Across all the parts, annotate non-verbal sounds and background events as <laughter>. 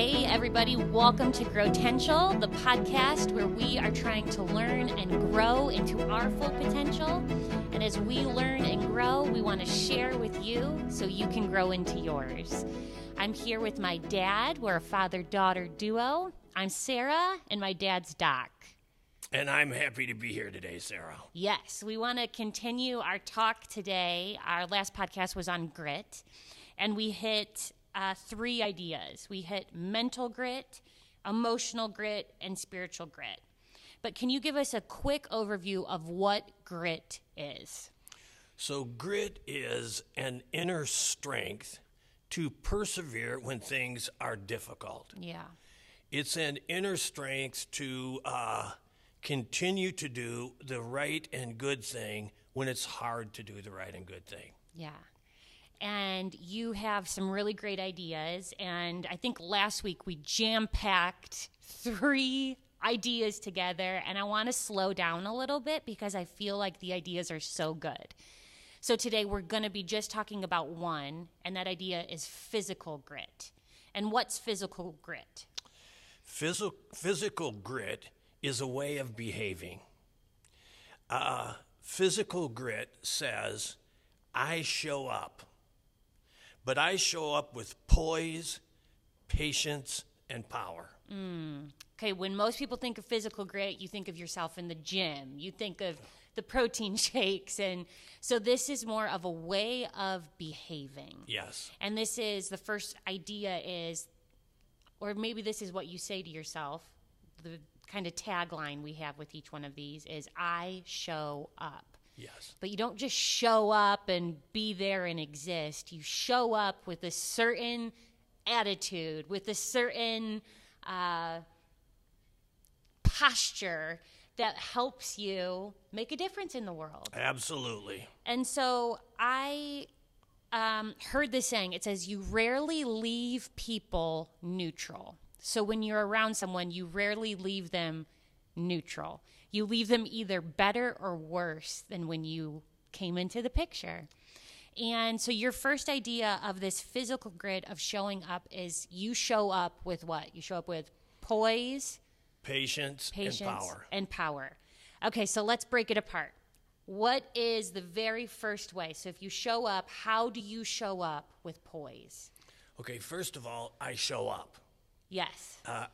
Hey, everybody, welcome to Growtential, the podcast where we are trying to learn and grow into our full potential. And as we learn and grow, we want to share with you so you can grow into yours. I'm here with my dad. We're a father daughter duo. I'm Sarah, and my dad's Doc. And I'm happy to be here today, Sarah. Yes, we want to continue our talk today. Our last podcast was on grit, and we hit uh, three ideas we hit mental grit, emotional grit, and spiritual grit. But can you give us a quick overview of what grit is? So, grit is an inner strength to persevere when things are difficult. Yeah. It's an inner strength to uh, continue to do the right and good thing when it's hard to do the right and good thing. Yeah. And you have some really great ideas. And I think last week we jam packed three ideas together. And I want to slow down a little bit because I feel like the ideas are so good. So today we're going to be just talking about one, and that idea is physical grit. And what's physical grit? Physical, physical grit is a way of behaving. Uh, physical grit says, I show up, but I show up with poise, patience, and power. Mm. Okay, when most people think of physical grit, you think of yourself in the gym. You think of the protein <laughs> shakes and so this is more of a way of behaving. Yes. And this is the first idea is or maybe this is what you say to yourself. The kind of tagline we have with each one of these is I show up. Yes. But you don't just show up and be there and exist. You show up with a certain attitude, with a certain uh, posture that helps you make a difference in the world. Absolutely. And so I um, heard this saying it says, You rarely leave people neutral. So when you're around someone, you rarely leave them neutral. You leave them either better or worse than when you came into the picture. And so your first idea of this physical grit of showing up is you show up with what? You show up with poise, patience, patience and power. And power. Okay, so let's break it apart. What is the very first way? So if you show up, how do you show up with poise? Okay, first of all, I show up. Yes. Uh,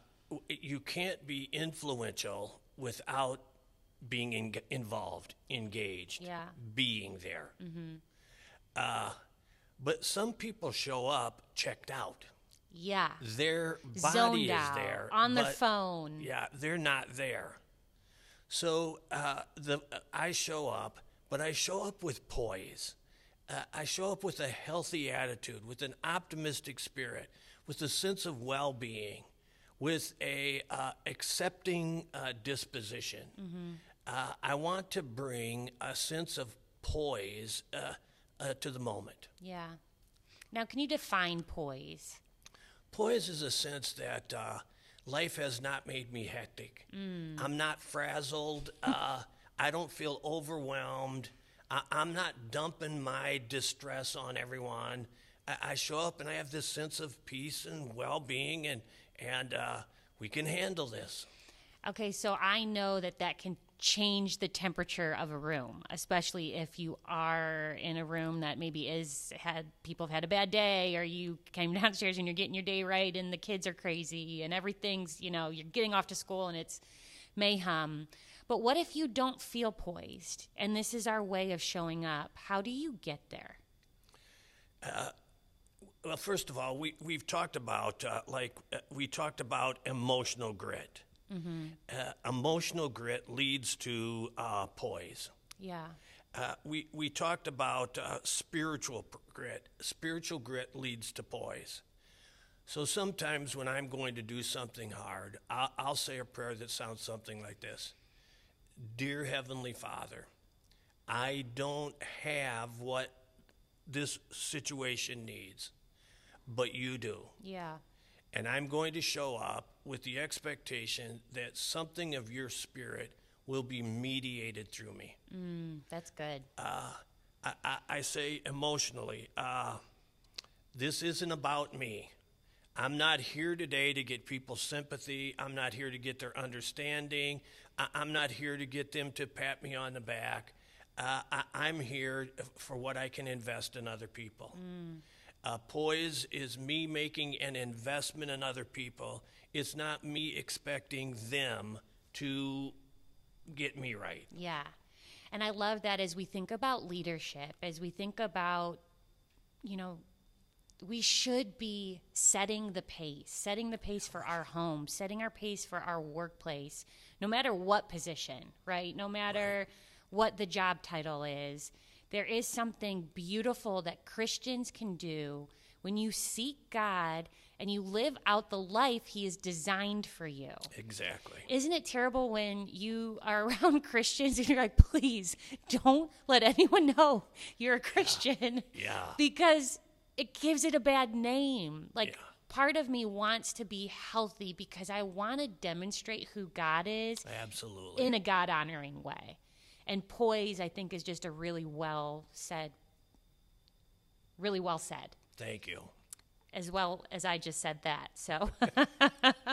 you can't be influential without being in, involved, engaged, yeah. being there. Mm-hmm. Uh, but some people show up checked out. Yeah. Their body Zoned is out, there on their but, phone. Yeah, they're not there. So uh, the I show up, but I show up with poise. Uh, I show up with a healthy attitude, with an optimistic spirit, with a sense of well-being, with a uh, accepting uh, disposition. Mm-hmm. I want to bring a sense of poise uh, to the moment. Yeah. Now, can you define poise? Poise is a sense that uh, life has not made me hectic. Mm. I'm not frazzled. uh, <laughs> I don't feel overwhelmed. I- am not dumping my distress on everyone. I-, I-, show up and I have this sense of peace and well being, and, and uh, we can handle this. Okay, so I know that that can change the temperature of a room, especially if you are in a room that maybe is had people have had a bad day or you came <laughs> downstairs and you're getting your day right and the kids are crazy and everything's, you know, you're getting off to school and it's mayhem. But what if you don't feel poised and this is our way of showing up? How do you get there? Uh, well, first of all, we, we've talked about, uh, like, uh, we talked about emotional grit. Mm-hmm. Uh, emotional grit leads to uh, poise. Yeah. Uh, we we talked about uh, spiritual grit. Spiritual grit leads to poise. So sometimes when I'm going to do something hard, I'll, I'll say a prayer that sounds something like this: Dear Heavenly Father, I don't have what this situation needs, but you do. Yeah. And I'm going to show up with the expectation that something of your spirit will be mediated through me. Mm, that's good. Uh, I, I, I, say emotionally, uh, this isn't about me. I'm not here today to get people's sympathy. I'm not here to get their understanding. I, I'm not here to get them to pat me on the back. Uh, I, I'm here for what I can invest in other people. Uh, poise is me making an investment in other people. It's not me expecting them to get me right. Yeah. And I love that as we think about leadership, as we think about, you know, we should be setting the pace, setting the pace for our home, setting our pace for our workplace, no matter what position, right? No matter what the job title is. There is something beautiful that Christians can do when you seek God and you live out the life He has designed for you. Exactly. Isn't it terrible when you are <laughs> around Christians and you're like, please don't let anyone know you're a Christian? Yeah. Because it gives it a bad name. Like, Yeah. part of me wants to be healthy because I want to demonstrate who God is Absolutely. in a God honoring way. And poise, I think, is just a really well said, really well said Thank you. as well as I just said that. So,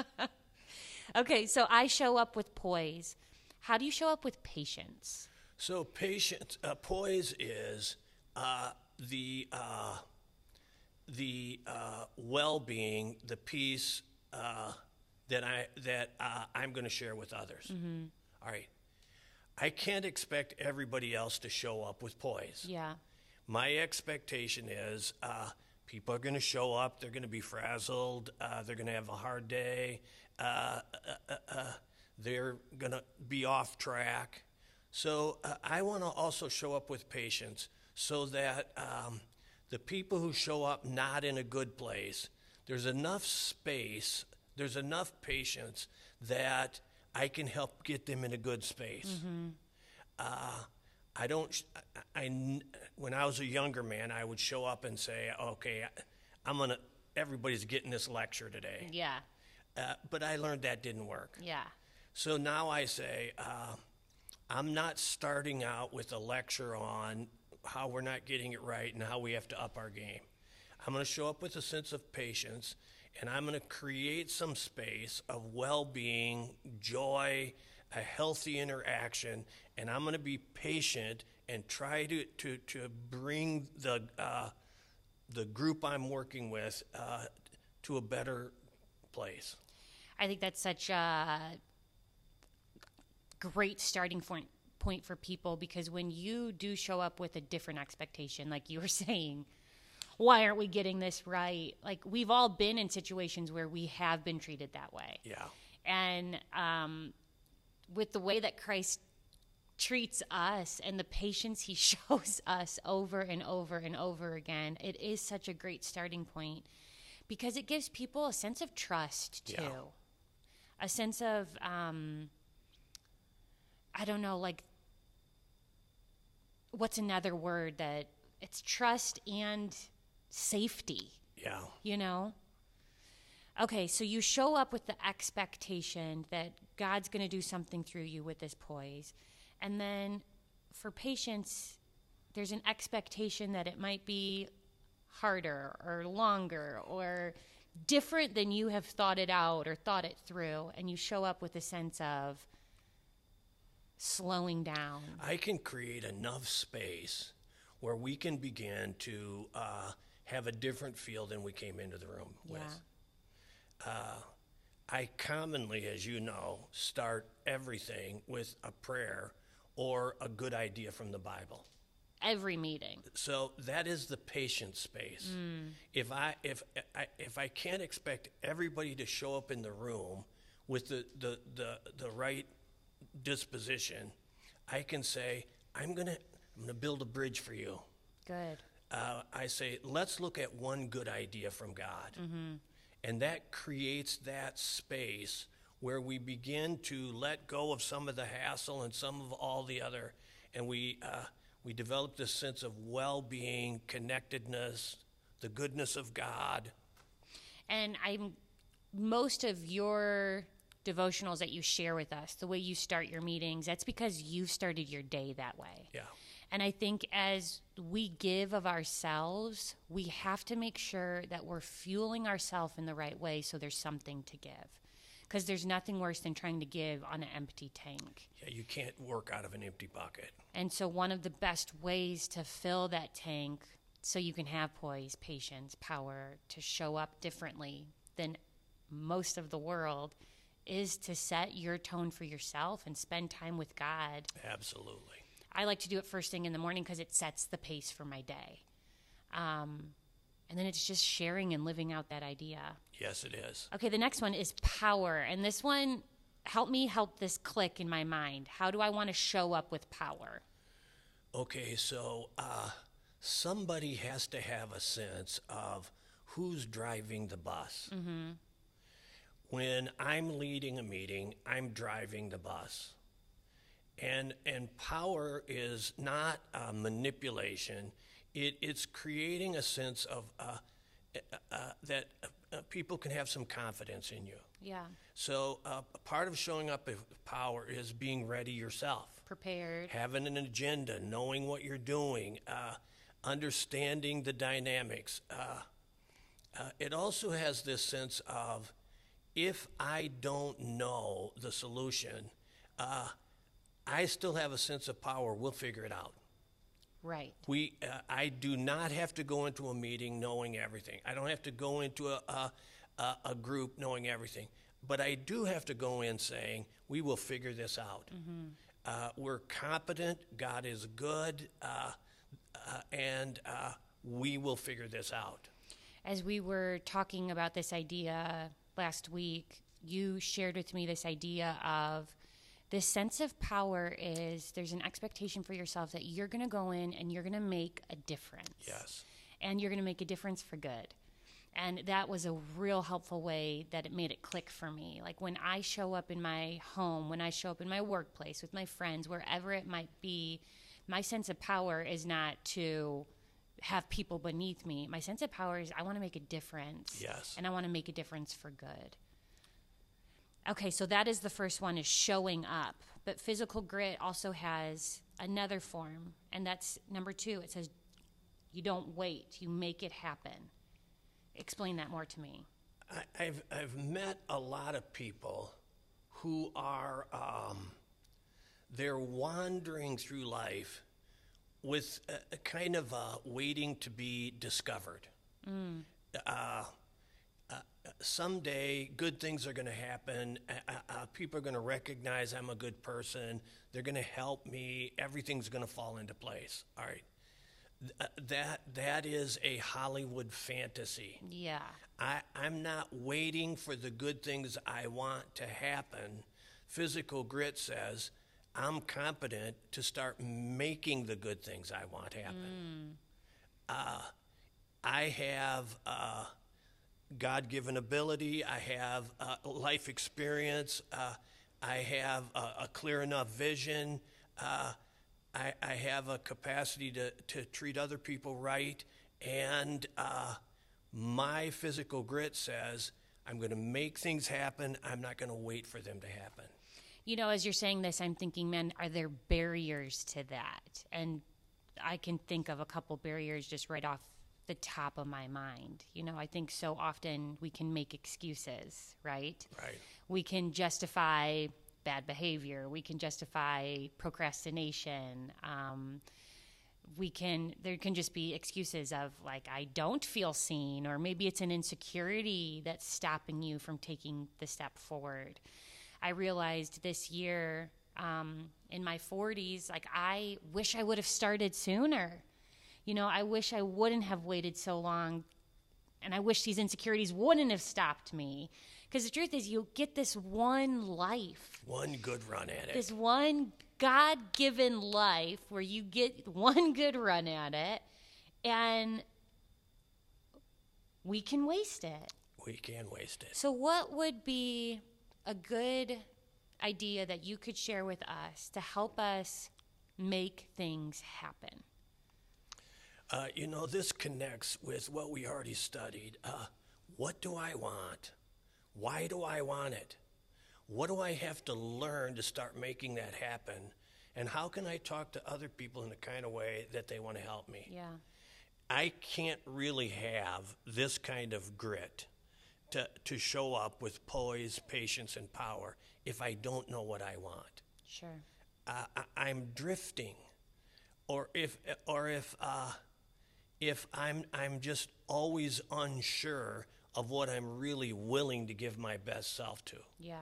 <laughs> okay, so I show up with poise. How do you show up with patience? So patience, uh, poise is uh, the uh, the uh, well-being, the peace uh, that I that uh, I'm going to share with others. All right, I can't expect everybody else to show up with poise. Yeah, My expectation is uh, people are going to show up. They're going to be frazzled. Uh, they're going to have a hard day. Uh, uh, uh, uh, they're going to be off track. So uh, I want to also show up with patience so that um, the people who show up not in a good place, there's enough space, there's enough patience that I can help get them in a good space. Uh, I don't. I, I when I was a younger man, I would show up and say, "Okay, I'm gonna. Everybody's getting this lecture today." yeah, Uh, but I learned that didn't work. yeah, So now I say, uh, I'm not starting out with a lecture on how we're not getting it right and how we have to up our game. I'm going to show up with a sense of patience and I'm going to create some space of well being, joy, a healthy interaction, and I'm going to be patient and try to, to, to bring the, uh, the group I'm working with uh, to a better place. I think that's such a great starting point point for people because when you do show up with a different expectation, like you were <laughs> saying, why aren't we getting this right? Like we've all been in situations where we have been treated that way. Yeah. and um, with the way that Christ treats us and the patience he <laughs> shows us over and over and over again, it is such a great starting point because it gives people a sense of trust too, Yeah. a sense of um, I don't know, like what's another word that it's trust and safety Yeah. you know? Okay, so you show up with the expectation that God's going to do something through you with this poise. And then for patience, there's an expectation that it might be harder or longer or different than you have thought it out or thought it through. And you show up with a sense of slowing down. I can create enough space where we can begin to uh, have a different feel than we came into the room with. Yeah. I commonly, as you know, start everything with a prayer or a good idea from the Bible. Every meeting. So that is the patient space. Mm. If I if I, if I can't expect everybody to show up in the room with the the, the, the right disposition, I can say I'm gonna I'm gonna build a bridge for you. Good. Uh, I say, let's look at one good idea from God. And that creates that space where we begin to let go of some of the hassle and some of all the other, and we, uh, we develop this sense of well being, connectedness, the goodness of God. And I'm most of your devotionals that you share with us, the way you start your meetings, that's because you've started your day that way. Yeah. And I think as we give of ourselves, we have to make sure that we're fueling ourselves in the right way so there's something to give. Because there's nothing worse than trying to give on an empty tank. Yeah, you can't work out of an empty bucket. And so, one of the best ways to fill that tank so you can have poise, patience, power to show up differently than most of the world is to set your tone for yourself and spend time with God. Absolutely. I like to do it first thing in the morning because it sets the pace for my day. Um, and then it's just sharing and living out that idea. Yes, it is. Okay, the next one is power. And this one, help me help this click in my mind. How do I want to show up with power? Okay, so uh, somebody has to have a sense of who's driving the bus. Mm-hmm. When I'm leading a meeting, I'm driving the bus. And, and power is not uh, manipulation, it, it's creating a sense of uh, uh, that uh, people can have some confidence in you. Yeah. So, uh, part of showing up with power is being ready yourself, Prepared. having an agenda, knowing what you're doing, uh, understanding the dynamics. Uh, uh, it also has this sense of if I don't know the solution, uh, I still have a sense of power. We'll figure it out. Right. We, uh, I do not have to go into a meeting knowing everything. I don't have to go into a, a, a, group knowing everything. But I do have to go in saying, we will figure this out. Uh, we're competent, God is good, uh, uh, and uh, we will figure this out. As we were talking about this idea last week, you shared with me this idea of this sense of power is there's an expectation for yourself that you're going to go in and you're going to make a difference. Yes. And you're going to make a difference for good. And that was a real helpful way that it made it click for me. Like when I show up in my home, when I show up in my workplace with my friends, wherever it might be, my sense of power is not to have people beneath me. My sense of power is I want to make a difference. Yes. And I want to make a difference for good. Okay, so that is the first one is showing up. But physical grit also has another form, and that's number 2. It says you don't wait, you make it happen. Explain that more to me. I, I've, I've met a lot of people who are, um, they're wandering through life with a, a kind of uh, waiting to be discovered. Uh, uh, someday, good things are going to happen. Uh, people are going to recognize I'm a good person. They're going to help me. Everything's going to fall into place. All right. Th- uh, that that is a Hollywood fantasy. Yeah. I, I'm not waiting for the good things I want to happen. Physical grit says I'm competent to start making the good things I want happen. Uh, I have uh, God given ability, I have uh, life experience, uh, I have a, a clear enough vision. Uh, I, I have a capacity to, to treat other people right, and uh, my physical grit says I'm going to make things happen. I'm not going to wait for them to happen. You know, as you're saying this, I'm thinking, man, are there barriers to that? And I can think of a couple barriers just right off the top of my mind. You know, I think so often we can make excuses, right? Right. We can justify bad behavior. We can justify procrastination. Um, we can there can just be excuses of like I don't feel seen or maybe it's an insecurity that's stopping you from taking the step forward. I realized this year um, in my 40s like I wish I would have started sooner. You know, I wish I wouldn't have waited so long and I wish these insecurities wouldn't have stopped me. Because the truth is, you get this one life, One good run at it. this one God given life where you get one good run at it, and we can waste it. we can waste it. So, what would be a good idea that you could share with us to help us make things happen? Uh, you know, this connects with what we already studied. Uh, what do I want? Why do I want it? What do I have to learn to start making that happen? And how can I talk to other people in the kind of way that they want to help me? Yeah. I can't really have this kind of grit to, to show up with poise, patience, and power if I don't know what I want. Sure. Uh, I, I'm drifting, or if or if uh, if I'm I'm just always unsure of what I'm really willing to give my best self to. Yeah.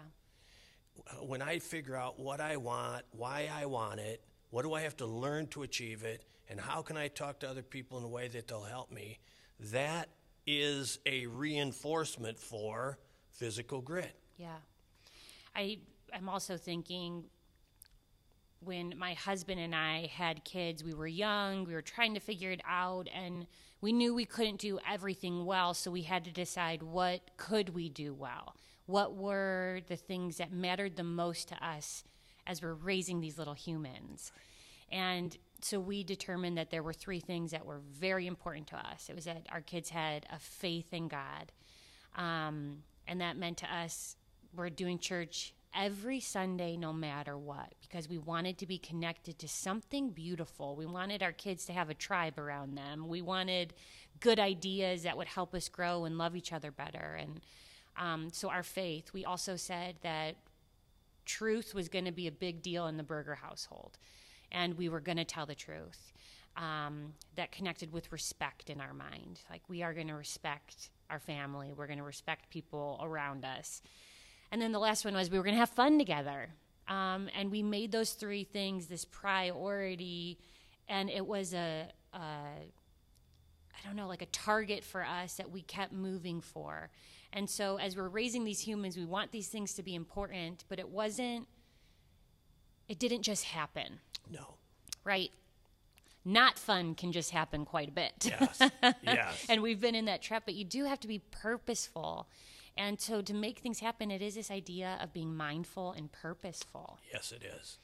When I figure out what I want, why I want it, what do I have to learn to achieve it, and how can I talk to other people in a way that they'll help me, that is a reinforcement for physical grit. Yeah. I I'm also thinking when my husband and I had kids, we were young, we were trying to figure it out and we knew we couldn't do everything well, so we had to decide what could we do well? What were the things that mattered the most to us as we're raising these little humans? And so we determined that there were three things that were very important to us. It was that our kids had a faith in God. Um, and that meant to us, we're doing church every Sunday, no matter what, because we wanted to be connected to something beautiful. We wanted our kids to have a tribe around them. We wanted good ideas that would help us grow and love each other better. And um, so, our faith, we also said that truth was going to be a big deal in the Berger household, and we were going to tell the truth. Um, that connected with respect in our mind. Like, we are going to respect our family, we're going to respect people around us. And then the last one was we were going to have fun together. Um, and we made those three things this priority, and it was a, a, I don't know, like a target for us that we kept moving for. And so as we're raising these humans, we want these things to be important, but it wasn't, it didn't just happen. No. Right? Not fun can just happen quite a bit. Yes. yes. <laughs> and we've been in that trap, but you do have to be purposeful. And so to make things happen, it is this idea of being mindful and purposeful. Yes, it is.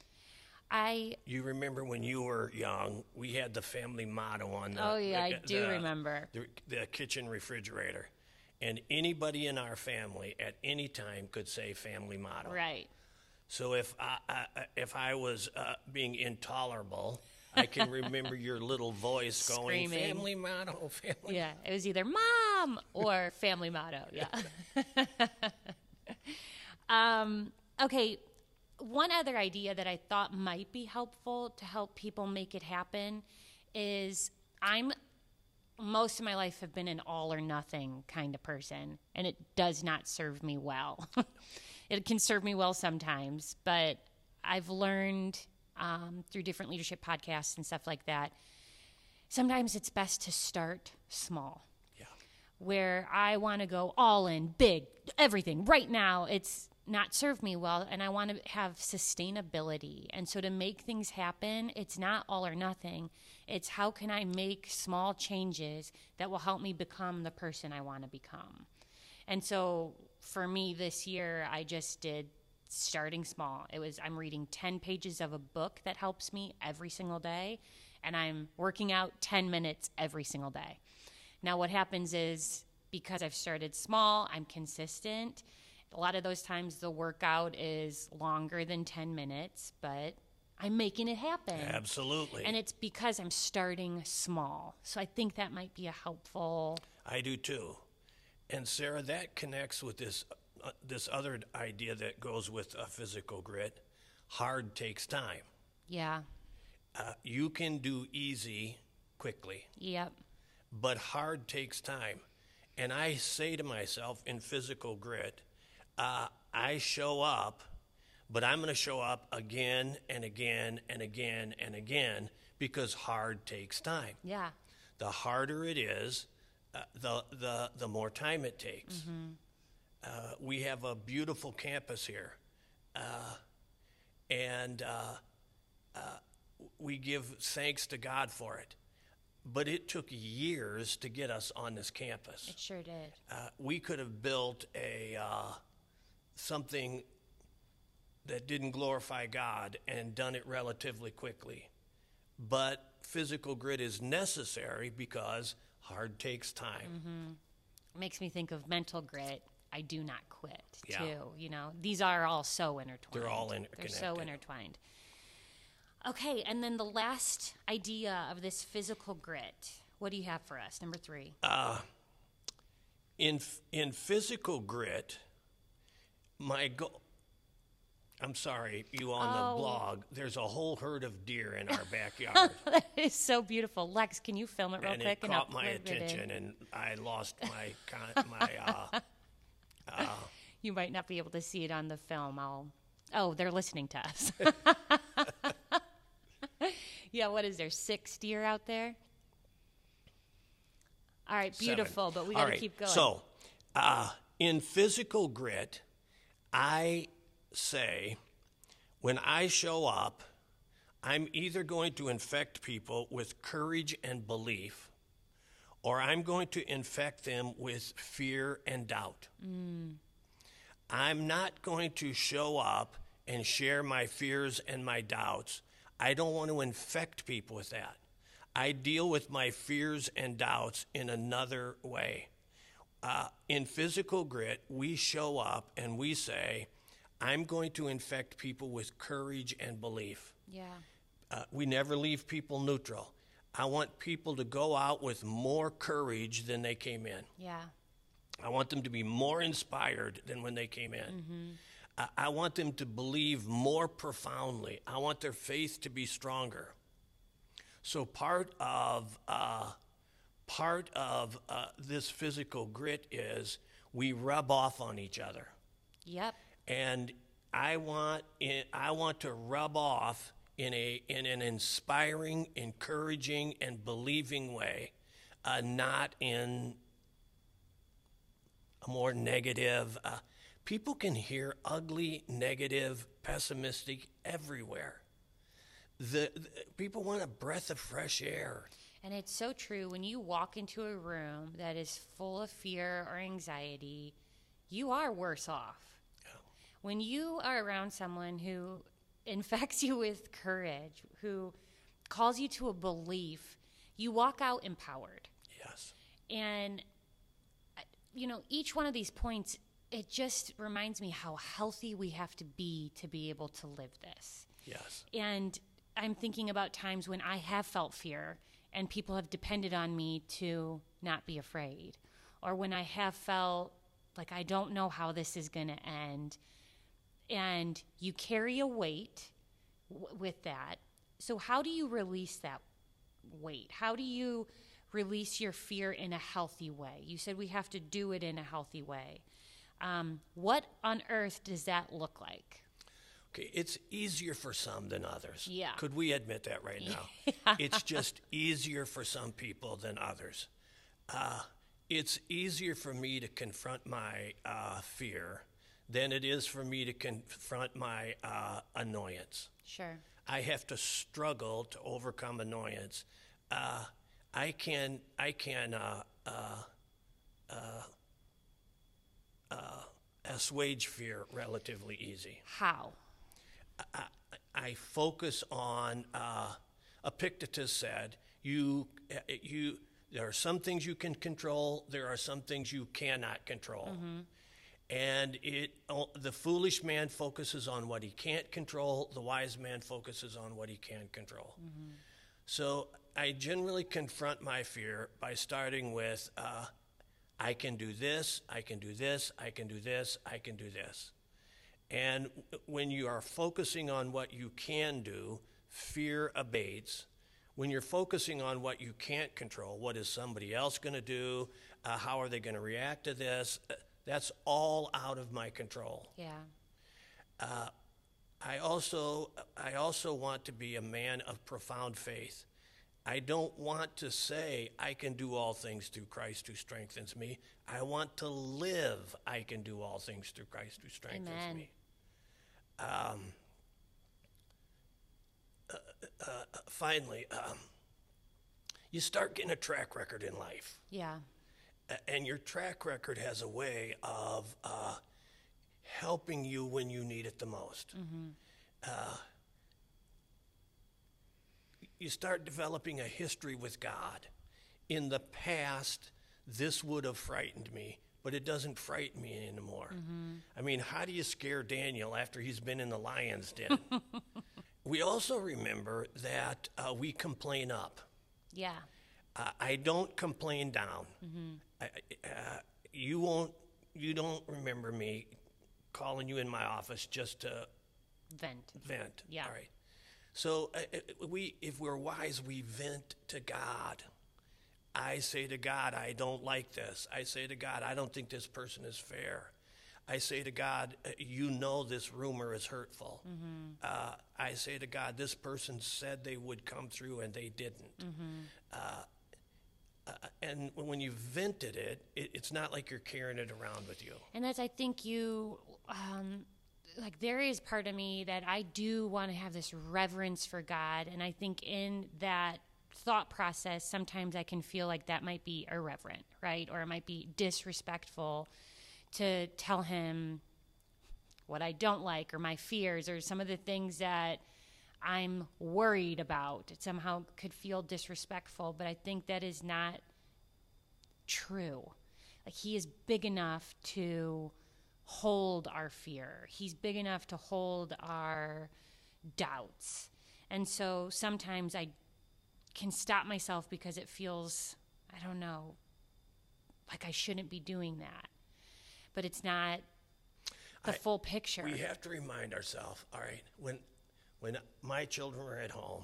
I You remember when you were young, we had the family motto on the Oh, yeah, I do the- remember. the, the kitchen refrigerator. And anybody in our family at any time could say family motto. right. So if I, I if I was uh, being intolerable, I can remember your little voice going Screaming. family motto, family. Yeah, it was either mom or family motto. Yeah. <laughs> um, okay, one other idea that I thought might be helpful to help people make it happen is I'm most of my life have been an all or nothing kind of person, and it does not serve me well. <laughs> it can serve me well sometimes, but I've learned um, through different leadership podcasts and stuff like that. Sometimes it's best to start small Yeah. where I want to go all in, big, everything right now. It's not served me well, and I want to have sustainability. And so to make things happen, it's not all or nothing. It's how can I make small changes that will help me become the person I want to become. And so for me this year, I just did starting small. It was I'm reading 10 pages of a book that helps me every single day, and I'm working out 10 minutes every single day. Now, what happens is because I've started small, I'm consistent. A lot of those times the workout is longer than 10 minutes, but I'm making it happen. Absolutely. And it's because I'm starting small. So I think that might be a helpful. I do too. And Sarah, that connects with this uh, this other idea that goes with uh, physical grit. Hard takes time. Yeah. Uh, you can do easy quickly, Yep. but hard takes time. And I say to myself in physical grit, uh, I show up, but I'm going to show up again and again and again and again because hard takes time. Yeah. The harder it is, uh, the, the, the more time it takes. Uh, we have a beautiful campus here, uh, and uh, uh, we give thanks to God for it. But it took years to get us on this campus. It sure did. Uh, we could have built a uh, something that didn't glorify God and done it relatively quickly. But physical grit is necessary because hard takes time. It makes me think of mental grit. I do not quit, Yeah. too. You know, these are all so intertwined. They're all interconnected. They're so intertwined. Okay, and then the last idea of this physical grit. What do you have for us? Number three. Uh, In in physical grit, my goal. I'm sorry, you on Oh. the blog. There's a whole herd of deer in our backyard, <laughs> that is so beautiful. Lex, can you film it real and quick? it and I'll caught my it in? attention, and I lost my <laughs> con- my. Uh, <laughs> You might not be able to see it on the film. I'll. Oh, they're listening to us. <laughs> yeah, what is there? Six deer out there? All right, seven. beautiful, but we got to right, keep going. So, uh, in physical grit, I say when I show up, I'm either going to infect people with courage and belief, or I'm going to infect them with fear and doubt. I'm not going to show up and share my fears and my doubts. I don't want to infect people with that. I deal with my fears and doubts in another way. Uh, in physical grit, we show up and we say, I'm going to infect people with courage and belief. yeah, Uh, we never leave people neutral. I want people to go out with more courage than they came in. yeah, I want them to be more inspired than when they came in. I, I want them to believe more profoundly. I want their faith to be stronger. So part of uh, part of uh, this physical grit is we rub off on each other, yep, and I want it, I want to rub off in a in an inspiring, encouraging, and believing way, uh, not in a more negative. Uh, people can hear ugly, negative, pessimistic everywhere. The, the people want a breath of fresh air. And it's so true. When you walk into a room that is full of fear or anxiety, you are worse off. When you are around someone who infects <laughs> you with courage, who calls you to a belief, you walk out empowered. Yes. And, uh, you know, each one of these points, it just reminds me how healthy we have to be to be able to live this. Yes. And I'm thinking about times when I have felt fear and people have depended on me to not be afraid, or when I have felt like I don't know how this is going to end. And you carry a weight w- with that. So, how do you release that weight? How do you release your fear in a healthy way? You said we have to do it in a healthy way. Um, what on earth does that look like? Okay, it's easier for some than others. Yeah. Could we admit that right now? <laughs> It's just easier for some people than others. Uh, it's easier for me to confront my uh, fear than it is for me to confront my uh, annoyance. Sure. I have to struggle to overcome annoyance. Uh, I can I can uh, uh, uh, uh, assuage fear relatively easy. How? I, I focus on. Uh, Epictetus said, "You, you. There are some things you can control. There are some things you cannot control." And it, the foolish man focuses on what he can't control. The wise man focuses on what he can control. So I generally confront my fear by starting with, uh, "I can do this. I can do this. I can do this. I can do this." And when you are focusing on what you can do, fear abates. When you're focusing on what you can't control, what is somebody else going to do? Uh, how are they going to react to this? Uh, That's all out of my control. Yeah. I also, I also want to be a man of profound faith. I don't want to say I can do all things through Christ who strengthens me. I want to live I can do all things through Christ who strengthens Amen. me. Um, uh, uh, finally, um, you start getting a track record in life. Yeah. And your track record has a way of uh, helping you when you need it the most. Uh, you start developing a history with God. In the past, this would have frightened me, but it doesn't frighten me anymore. I mean, how do you scare Daniel after he's been in the lion's den? <laughs> we also remember that uh, we complain up. Yeah. Uh, I don't complain down. I, uh, you won't. You don't remember me calling you in my office just to Vent. vent. Yeah. All right. So uh, uh, we, if we're wise, we vent to God. I say to God, I don't like this. I say to God, I don't think this person is fair. I say to God, uh, you know this rumor is hurtful. Uh, I say to God, this person said they would come through and they didn't. Uh, uh, and when you vented it, it, it's not like you're carrying it around with you. And that's, I think you, um, like, there is part of me that I do want to have this reverence for God. And I think in that thought process, sometimes I can feel like that might be irreverent, right? Or it might be disrespectful to tell him what I don't like or my fears or some of the things that I'm worried about. It somehow could feel disrespectful, but I think that is not true. Like he is big enough to hold our fear. He's big enough to hold our doubts. And so sometimes I can stop myself because it feels, I don't know, like I shouldn't be doing that. But it's not the I- full picture. We have to remind ourselves, all right, when when my children were at home,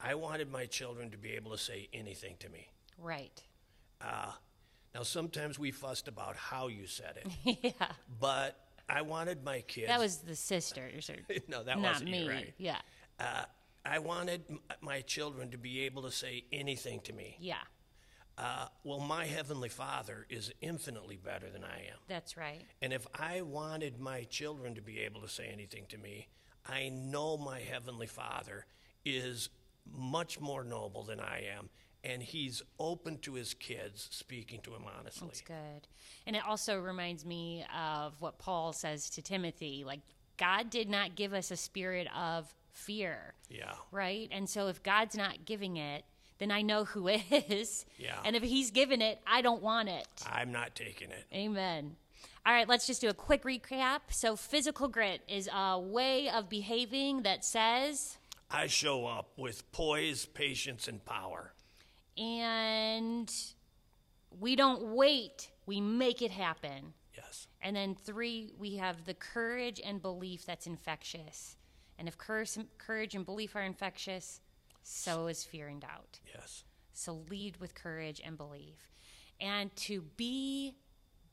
I wanted my children to be able to say anything to me. right. Uh, now sometimes we fussed about how you said it, <laughs> yeah. but I wanted my kids. That was the sisters or <laughs> no, that not wasn't me. you, right? Yeah. Uh, I wanted m- my children to be able to say anything to me. Yeah. Uh, well, my heavenly Father is infinitely better than I am. That's right. And if I wanted my children to be able to say anything to me, I know my Heavenly Father is much more noble than I am, and He's open to His kids speaking to Him honestly. That's good. And it also reminds me of what Paul says to Timothy like, God did not give us a spirit of fear, Yeah. right? And so if God's not giving it, then I know who <laughs> is. Yeah. And if He's given it, I don't want it. I'm not taking it. Amen. All right, let's just do a quick recap. So, physical grit is a way of behaving that says, I show up with poise, patience, and power. and we don't wait, we make it happen. Yes. And then three, we have the courage and belief that's infectious. And if courage, courage and belief are infectious, so is fear and doubt. Yes. So lead with courage and belief. And to be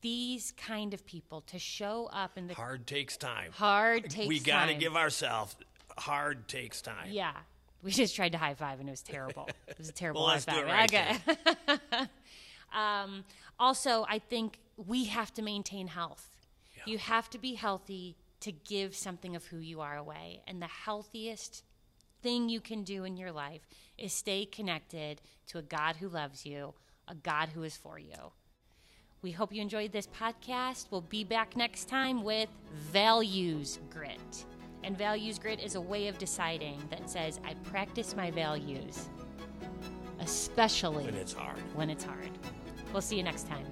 these kind of people, to show up in the Hard takes time. hard takes time. we got to give ourselves hard takes time. Yeah. We just tried to high five and it was terrible. It was a <laughs> terrible Well, high five. right okay. <laughs> um, also, I think we have to maintain health. You have to be healthy to give something of who you are away. And the healthiest thing you can do in your life is stay connected to a God who loves you, a God who is for you. We hope you enjoyed this podcast. We'll be back next time with Values Grit. And Values Grit is a way of deciding that says, I practice my values, especially When it's hard. when it's hard. We'll see you next time.